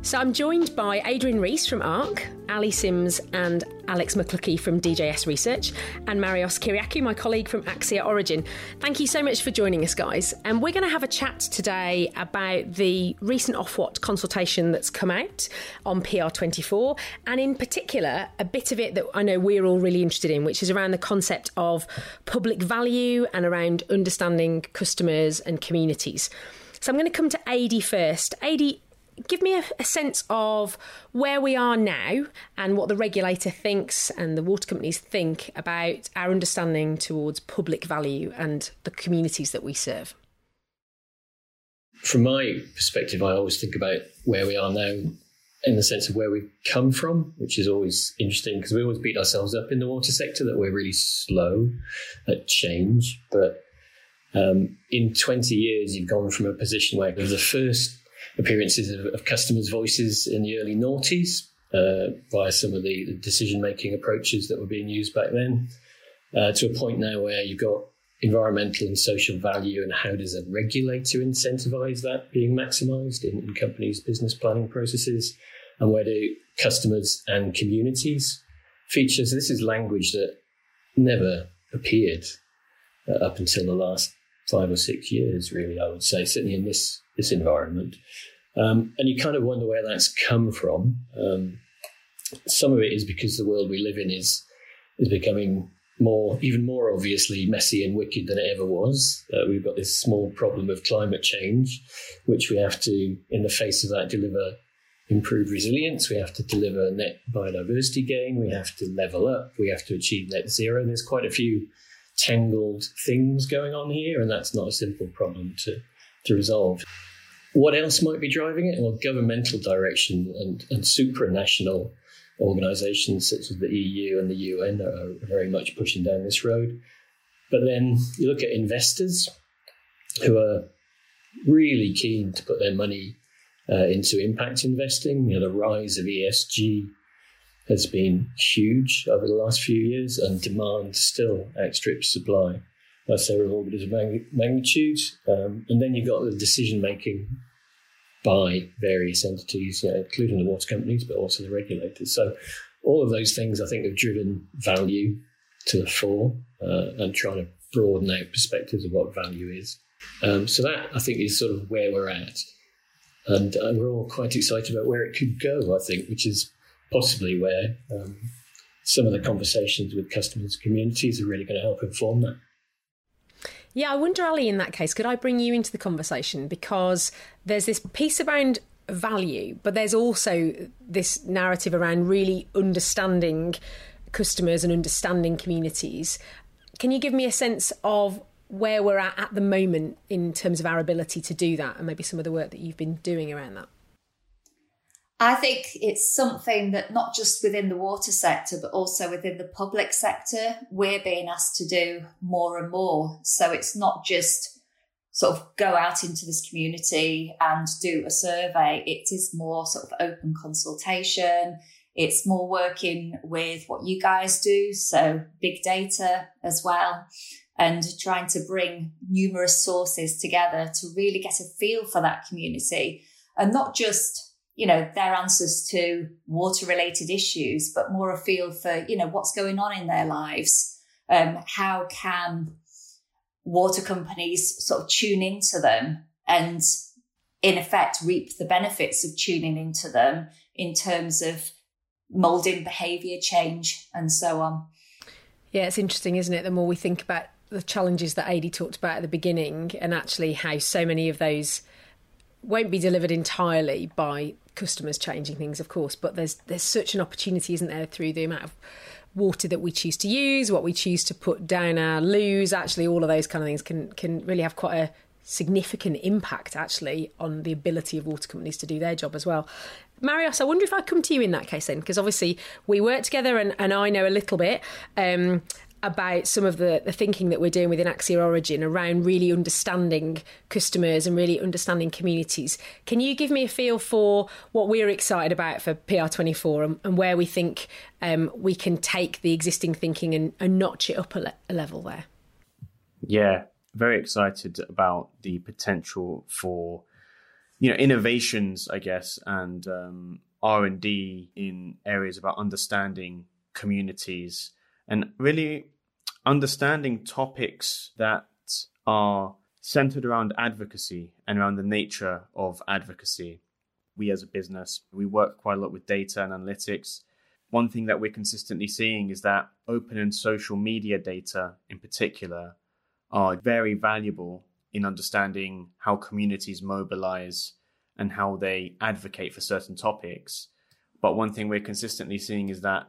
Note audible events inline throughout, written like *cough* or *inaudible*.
So I'm joined by Adrian Rees from ARC, Ali Sims and Alex McCluskey from DJS Research, and Marios Kyriakou, my colleague from Axia Origin. Thank you so much for joining us, guys. And we're going to have a chat today about the recent Ofwat consultation that's come out on PR24, and in particular, a bit of it that I know we're all really interested in, which is around the concept of public value and around understanding customers and communities. So I'm going to come to Adi first. Adi, give me a, a, sense of where we are now and what the regulator thinks and the water companies think about our understanding towards public value and the communities that we serve. From my perspective, I always think about where we are now in the sense of where we've come from, which is always interesting because we always beat ourselves up in the water sector that we're really slow at change. But um, in 20 years, you've gone from a position where the first appearances of, of customers' voices in the early noughties uh, via some of the, decision making approaches that were being used back then, uh, to a point now where you've got environmental and social value, and how does a regulator incentivize that being maximized in, in companies' business planning processes, and where do customers and communities feature? So this is language that never appeared uh, up until the last five or six years, really, I would say, certainly in this this environment. Um, and you kind of wonder where that's come from. Um, some of it is because the world we live in is is becoming more, even more obviously messy and wicked than it ever was. Uh, we've got this small problem of climate change, which we have to, in the face of that, deliver improved resilience. We have to deliver net biodiversity gain. We have to level up. We have to achieve net zero. There's quite a few tangled things going on here, and that's not a simple problem to, to resolve. What else might be driving it? Well, governmental direction and, and supranational organizations such as the EU and the UN are very much pushing down this road. But then you look at investors who are really keen to put their money uh, into impact investing. You know, the rise of ESG has been huge over the last few years, and demand still outstrips supply by several orders of magnitude. Um, and then you've got the decision making by various entities, you know, including the water companies, but also the regulators. So all of those things, I think, have driven value to the fore uh, and trying to broaden out perspectives of what value is. Um, so that, I think, is sort of where we're at. And uh, we're all quite excited about where it could go, I think, which is possibly where um, some of the conversations with customers communities are really going to help inform that. Yeah, I wonder, Ali, in that case, could I bring you into the conversation? Because there's this piece around value, but there's also this narrative around really understanding customers and understanding communities. Can you give me a sense of where we're at at the moment in terms of our ability to do that and maybe some of the work that you've been doing around that? I think it's something that not just within the water sector, but also within the public sector, we're being asked to do more and more. So it's not just sort of go out into this community and do a survey. It is more sort of open consultation. It's more working with what you guys do. So big data as well and trying to bring numerous sources together to really get a feel for that community and not just you know, their answers to water related issues, but more a feel for, you know, what's going on in their lives. Um, how can water companies sort of tune into them and in effect reap the benefits of tuning into them in terms of molding behavior change and so on. Yeah, it's interesting, isn't it? The more we think about the challenges that Adi talked about at the beginning and actually how so many of those won't be delivered entirely by customers changing things, of course, but there's there's such an opportunity, isn't there, through the amount of water that we choose to use, what we choose to put down our loos, actually all of those kind of things can can really have quite a significant impact actually on the ability of water companies to do their job as well. Marios, I wonder if I come to you in that case then, because obviously we work together and, and I know a little bit. Um, about some of the, the thinking that we're doing within Axia Origin around really understanding customers and really understanding communities. Can you give me a feel for what we're excited about for PR24 and, and where we think um, we can take the existing thinking and, and notch it up a, le- a level there? Yeah, very excited about the potential for you know innovations, I guess, and um, R and D in areas about understanding communities and really understanding topics that are centered around advocacy and around the nature of advocacy. We as a business, we work quite a lot with data and analytics. One thing that we're consistently seeing is that open and social media data in particular are very valuable in understanding how communities mobilize and how they advocate for certain topics. But one thing we're consistently seeing is that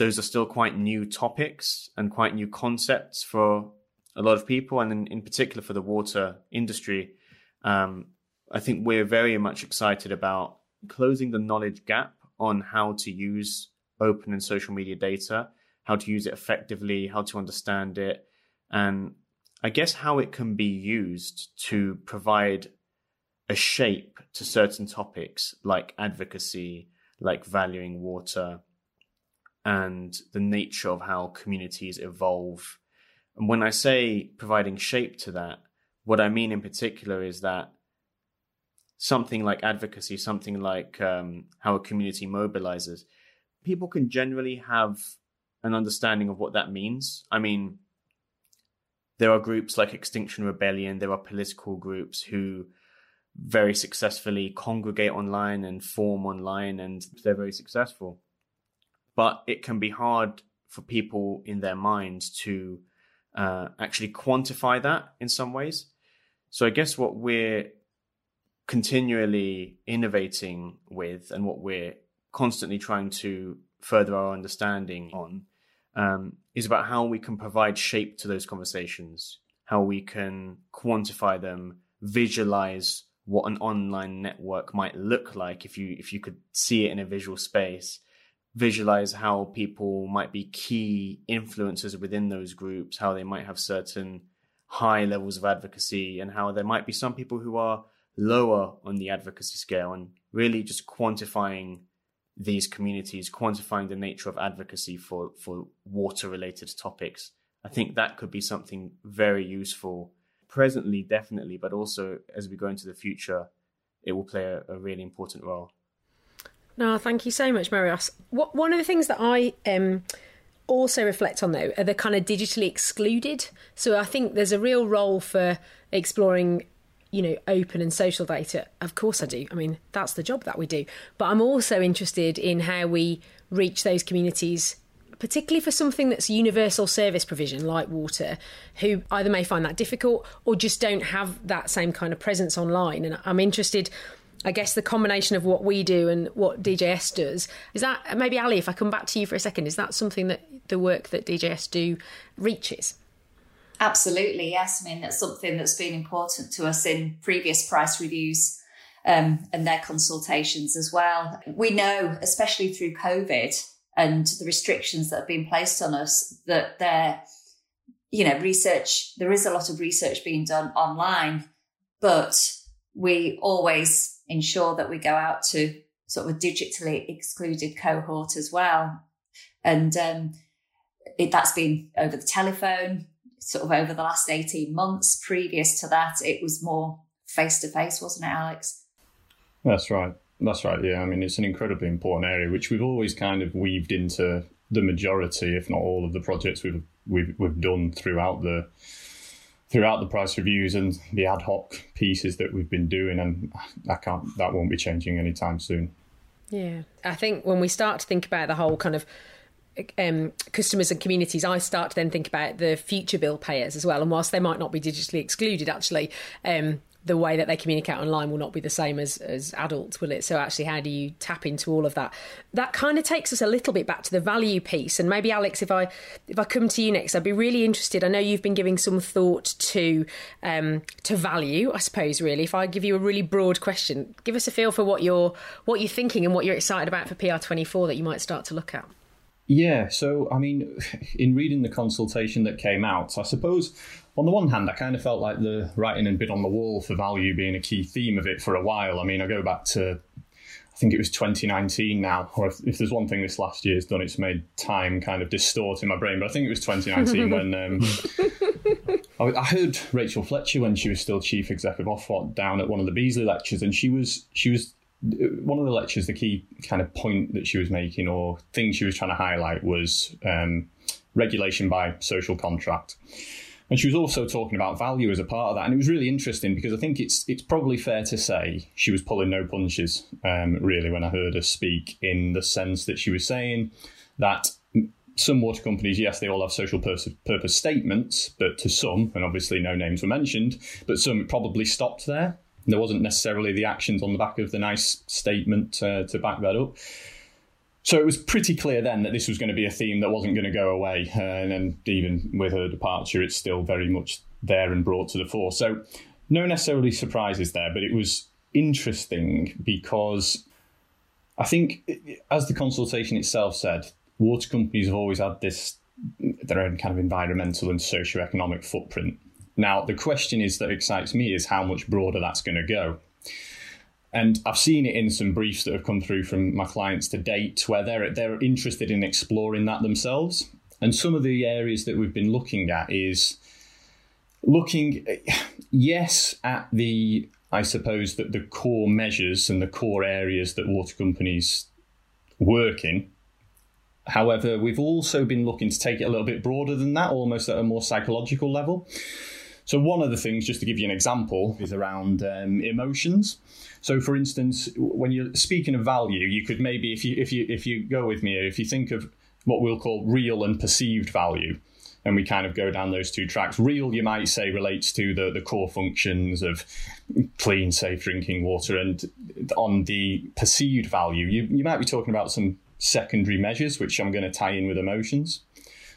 those are still quite new topics and quite new concepts for a lot of people, and in, in particular for the water industry. Um, I think we're very much excited about closing the knowledge gap on how to use open and social media data, how to use it effectively, how to understand it, and I guess how it can be used to provide a shape to certain topics like advocacy, like valuing water, and the nature of how communities evolve. And when I say providing shape to that, what I mean in particular is that something like advocacy, something like um, how a community mobilizes, people can generally have an understanding of what that means. I mean, there are groups like Extinction Rebellion, there are political groups who very successfully congregate online and form online, and they're very successful. But it can be hard for people in their minds to uh, actually quantify that in some ways. So I guess what we're continually innovating with and what we're constantly trying to further our understanding on um, is about how we can provide shape to those conversations, how we can quantify them, visualize what an online network might look like if you if you could see it in a visual space visualize how people might be key influencers within those groups how they might have certain high levels of advocacy and how there might be some people who are lower on the advocacy scale and really just quantifying these communities quantifying the nature of advocacy for for water related topics i think that could be something very useful presently, definitely, but also as we go into the future, it will play a, a really important role. No, thank you so much, Marios. What, one of the things that I um, also reflect on, though, are the kind of digitally excluded. So I think there's a real role for exploring you know, open and social data. Of course I do. I mean, that's the job that we do. But I'm also interested in how we reach those communities particularly for something that's universal service provision like water, who either may find that difficult or just don't have that same kind of presence online. And I'm interested. I guess the combination of what we do and what DJS does is that maybe Ali, if I come back to you for a second, is that something that the work that DJS do reaches? Absolutely, yes. I mean, that's something that's been important to us in previous price reviews um, and their consultations as well. We know, especially through COVID, and the restrictions that have been placed on us that there, you know, research, there is a lot of research being done online, but we always ensure that we go out to sort of a digitally excluded cohort as well. And um, it, that's been over the telephone, sort of over the last 18 months. Previous to that, it was more face to face, wasn't it, Alex? That's right. That's right. Yeah, I mean it's an incredibly important area which we've always kind of weaved into the majority, if not all, of the projects we've we've we've done throughout the throughout the price reviews and the ad hoc pieces that we've been doing, and I can't that won't be changing anytime soon. Yeah, I think when we start to think about the whole kind of um, customers and communities, I start to then think about the future bill payers as well. And whilst they might not be digitally excluded, actually, um, the way that they communicate online will not be the same as, as adults, will it? So actually, how do you tap into all of that? That kind of takes us a little bit back to the value piece. And maybe Alex, if I if I come to you next, I'd be really interested. I know you've been giving some thought to um, to value, I suppose. Really, if I give you a really broad question, give us a feel for what you're what you're thinking and what you're excited about for PR24 that you might start to look at. Yeah, so I mean, *laughs* in reading the consultation that came out, I suppose on the one hand, I kind of felt like the writing had been on the wall for value being a key theme of it for a while. I mean, I go back to, I think it was 2019 now, or if, if, there's one thing this last year's done, it's made time kind of distort in my brain. But I think it was 2019 *laughs* when um, I, I, heard Rachel Fletcher when she was still chief executive Ofwat down at one of the Beesley lectures, and she was she was one of the lectures. The key kind of point that she was making, or thing she was trying to highlight, was um, regulation by social contract. And she was also talking about value as a part of that. And it was really interesting because I think it's it's probably fair to say she was pulling no punches, um, really, when I heard her speak, in the sense that she was saying that some water companies, yes, they all have social purpose, statements, but to some, and obviously no names were mentioned, but some probably stopped there. There wasn't necessarily the actions on the back of the nice statement uh, to back that up. So it was pretty clear then that this was going to be a theme that wasn't going to go away. Uh, and then even with her departure, it's still very much there and brought to the fore. So no necessarily surprises there, but it was interesting because I think, as the consultation itself said, water companies have always had this their own kind of environmental and socio-economic footprint. Now, the question is that excites me is how much broader that's going to go. And I've seen it in some briefs that have come through from my clients to date where they're, they're interested in exploring that themselves. And some of the areas that we've been looking at is looking, yes, at the, I suppose, that the core measures and the core areas that water companies work in. However, we've also been looking to take it a little bit broader than that, almost at a more psychological level. So, one of the things, just to give you an example, is around um, emotions. So, for instance, when you're speaking of value, you could maybe, if you if you if you go with me, if you think of what we'll call real and perceived value, and we kind of go down those two tracks. Real, you might say, relates to the, the core functions of clean, safe drinking water, and on the perceived value, you, you might be talking about some secondary measures, which I'm going to tie in with emotions.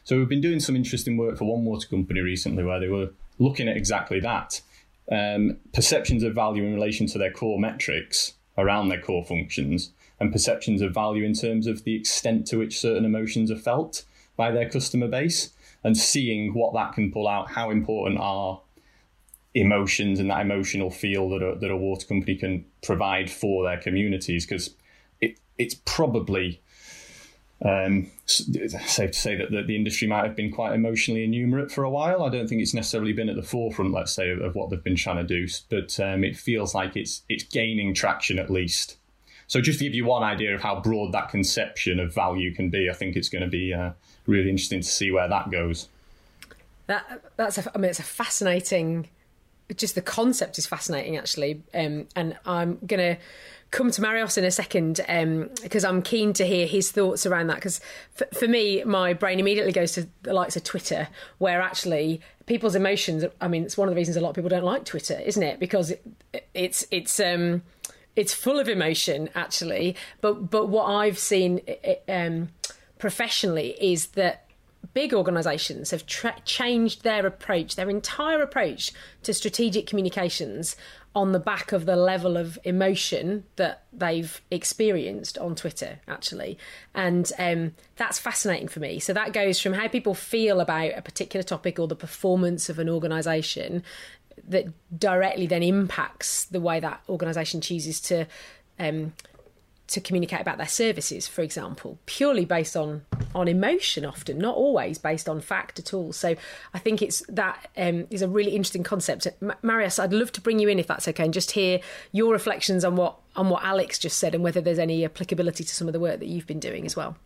So we've been doing some interesting work for one water company recently where they were looking at exactly that um, perceptions of value in relation to their core metrics around their core functions, and perceptions of value in terms of the extent to which certain emotions are felt by their customer base, and seeing what that can pull out. How important are emotions and that emotional feel that a, that a water company can provide for their communities? Because it, it's probably um, safe to say that the, the, industry might have been quite emotionally innumerate for a while. I don't think it's necessarily been at the forefront, let's say, of, of what they've been trying to do, but um, it feels like it's it's gaining traction at least. So, just to give you one idea of how broad that conception of value can be, I think it's going to be uh, really interesting to see where that goes. That that's a, I mean, it's a fascinating. Just the concept is fascinating, actually, um, and I'm to come to Marios in a second because um, I'm keen to hear his thoughts around that. Because for, for, me, my brain immediately goes to the likes of Twitter, where actually people's emotions. I mean, it's one of the reasons a lot of people don't like Twitter, isn't it? Because it, it's it's um, it's full of emotion actually. But but what I've seen um, professionally is that big organisations have tra- changed their approach, their entire approach to strategic communications on the back of the level of emotion that they've experienced on Twitter, actually. And um, that's fascinating for me. So that goes from how people feel about a particular topic or the performance of an organisation that directly then impacts the way that organisation chooses to. Um, to communicate about their services, for example, purely based on on emotion, often not always based on fact at all. So I think it's that um, is a really interesting concept. Marios. I'd love to bring you in if that's okay, and just hear your reflections on what on what Alex just said, and whether there's any applicability to some of the work that you've been doing as well.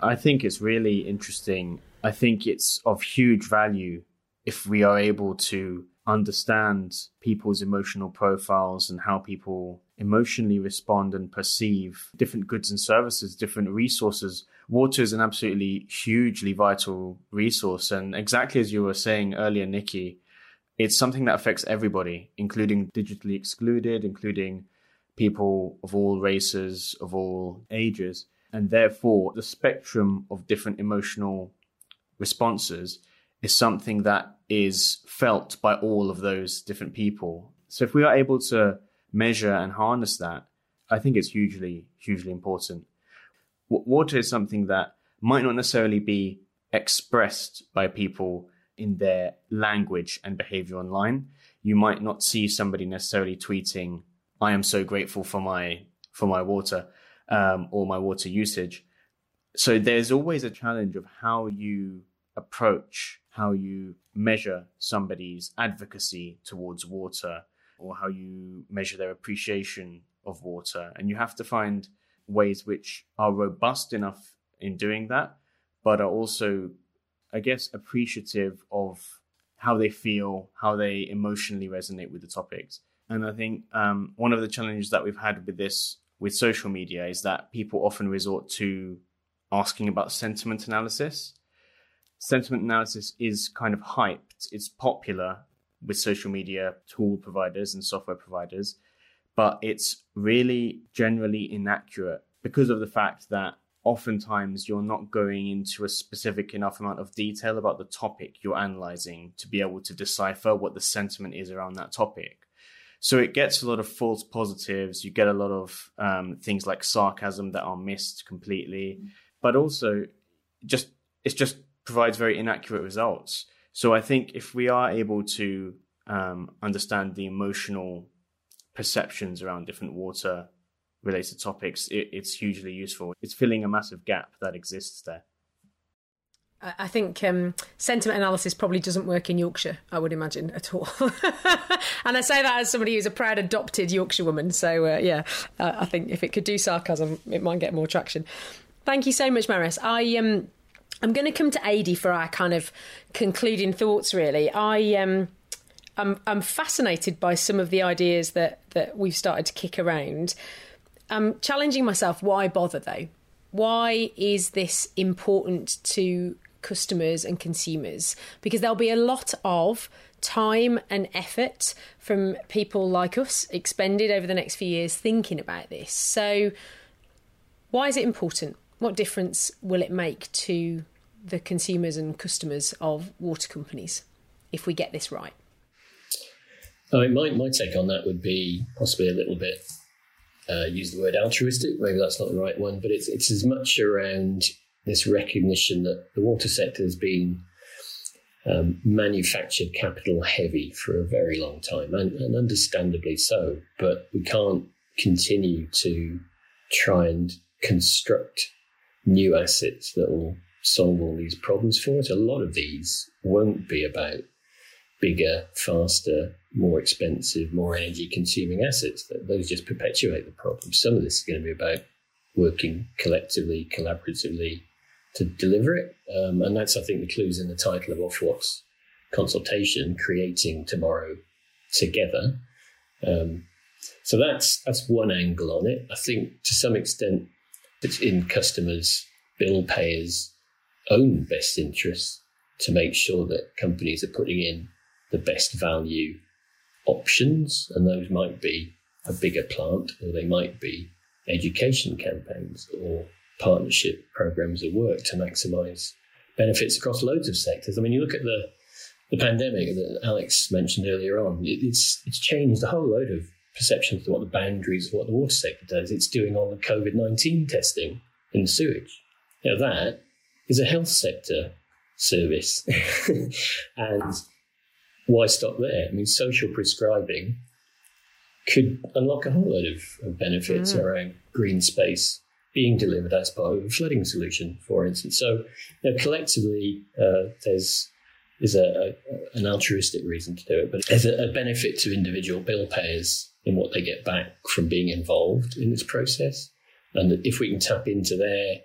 I think it's really interesting. I think it's of huge value if we are able to understand people's emotional profiles and how people emotionally respond and perceive different goods and services, different resources. Water is an absolutely hugely vital resource. And exactly as you were saying earlier, Nikki, it's something that affects everybody, including digitally excluded, including people of all races, of all ages. And therefore, the spectrum of different emotional responses is something that is felt by all of those different people. So if we are able to measure and harness that, I think it's hugely, hugely important. Water is something that might not necessarily be expressed by people in their language and behavior online. You might not see somebody necessarily tweeting, I am so grateful for my for my water um, or my water usage. So there's always a challenge of how you approach, how you measure somebody's advocacy towards water, or how you measure their appreciation of water. And you have to find ways which are robust enough in doing that, but are also, I guess, appreciative of how they feel, how they emotionally resonate with the topics. And I think um, one of the challenges that we've had with this, with social media, is that people often resort to asking about sentiment analysis. Sentiment analysis is kind of hyped, it's popular with social media tool providers and software providers, but it's really generally inaccurate because of the fact that oftentimes you're not going into a specific enough amount of detail about the topic you're analyzing to be able to decipher what the sentiment is around that topic. So it gets a lot of false positives. You get a lot of um, things like sarcasm that are missed completely, but also just it just provides very inaccurate results. So I think if we are able to um, understand the emotional perceptions around different water related topics, it, it's hugely useful. It's filling a massive gap that exists there. I think um, sentiment analysis probably doesn't work in Yorkshire, I would imagine, at all. *laughs* and I say that as somebody who's a proud adopted Yorkshire woman. So, uh, yeah, uh, I think if it could do sarcasm, it might get more traction. Thank you so much, Marios. I um, I'm going to come to Adi for our kind of concluding thoughts. Really, I um, I'm I'm fascinated by some of the ideas that that we've started to kick around. I'm challenging myself. Why bother though? Why is this important to customers and consumers because there'll be a lot of time and effort from people like us expended over the next few years thinking about this. So, why is it important? What difference will it make to the consumers and customers of water companies if we get this right? I mean, my, my take on that would be possibly a little bit uh, use the word altruistic. Maybe that's not the right one, but it's it's as much around this recognition that the water sector has been um, manufactured capital heavy for a very long time, and, and understandably so. But we can't continue to try and construct new assets that will solve all these problems for us. A lot of these won't be about bigger, faster, more expensive, more energy consuming assets. Those just perpetuate the problem. Some of this is going to be about working collectively, collaboratively, to deliver it. Um, and that's, I think, the clues in the title of Ofwat's consultation, creating tomorrow together. Um, so that's that's one angle on it. I think to some extent it's in customers, bill payers' own best interests to make sure that companies are putting in the best value options, and those might be a bigger plant, or they might be education campaigns, or partnership programs of work to maximize benefits across loads of sectors. I mean, you look at the the pandemic that Alex mentioned earlier on, it's it's changed a whole load of perceptions of what the boundaries of what the water sector does. It's doing all the COVID nineteen testing in the sewage. Now that is a health sector service, *laughs* and why stop there? I mean, social prescribing could unlock a whole load of, of benefits mm. around green space being delivered as part of a flooding solution, for instance. So, you know, collectively, uh, there's is a, a, an altruistic reason to do it, but there's a, a, benefit to individual bill payers in what they get back from being involved in this process. And if we can tap into their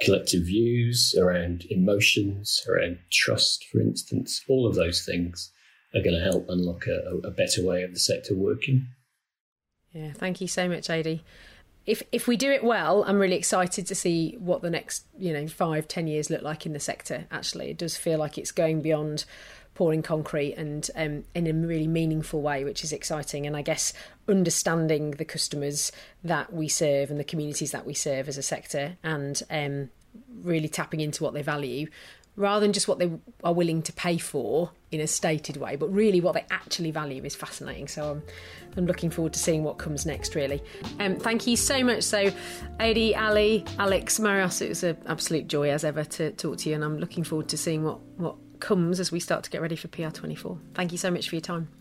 collective views around emotions, around trust, for instance, all of those things are going to help unlock a, a better way of the sector working. Yeah, thank you so much, Adi if if we do it well, I'm really excited to see what the next you know five ten years look like in the sector. Actually, it does feel like it's going beyond pouring concrete and um, in a really meaningful way, which is exciting. And I guess understanding the customers that we serve and the communities that we serve as a sector, and um, really tapping into what they value rather than just what they are willing to pay for in a stated way, but really what they actually value is fascinating. So I'm, I'm looking forward to seeing what comes next, really. Um, thank you so much. So, Adi, Ali, Alex, Marios, it was an absolute joy as ever to talk to you, and I'm looking forward to seeing what, what comes as we start to get ready for PR24. Thank you so much for your time.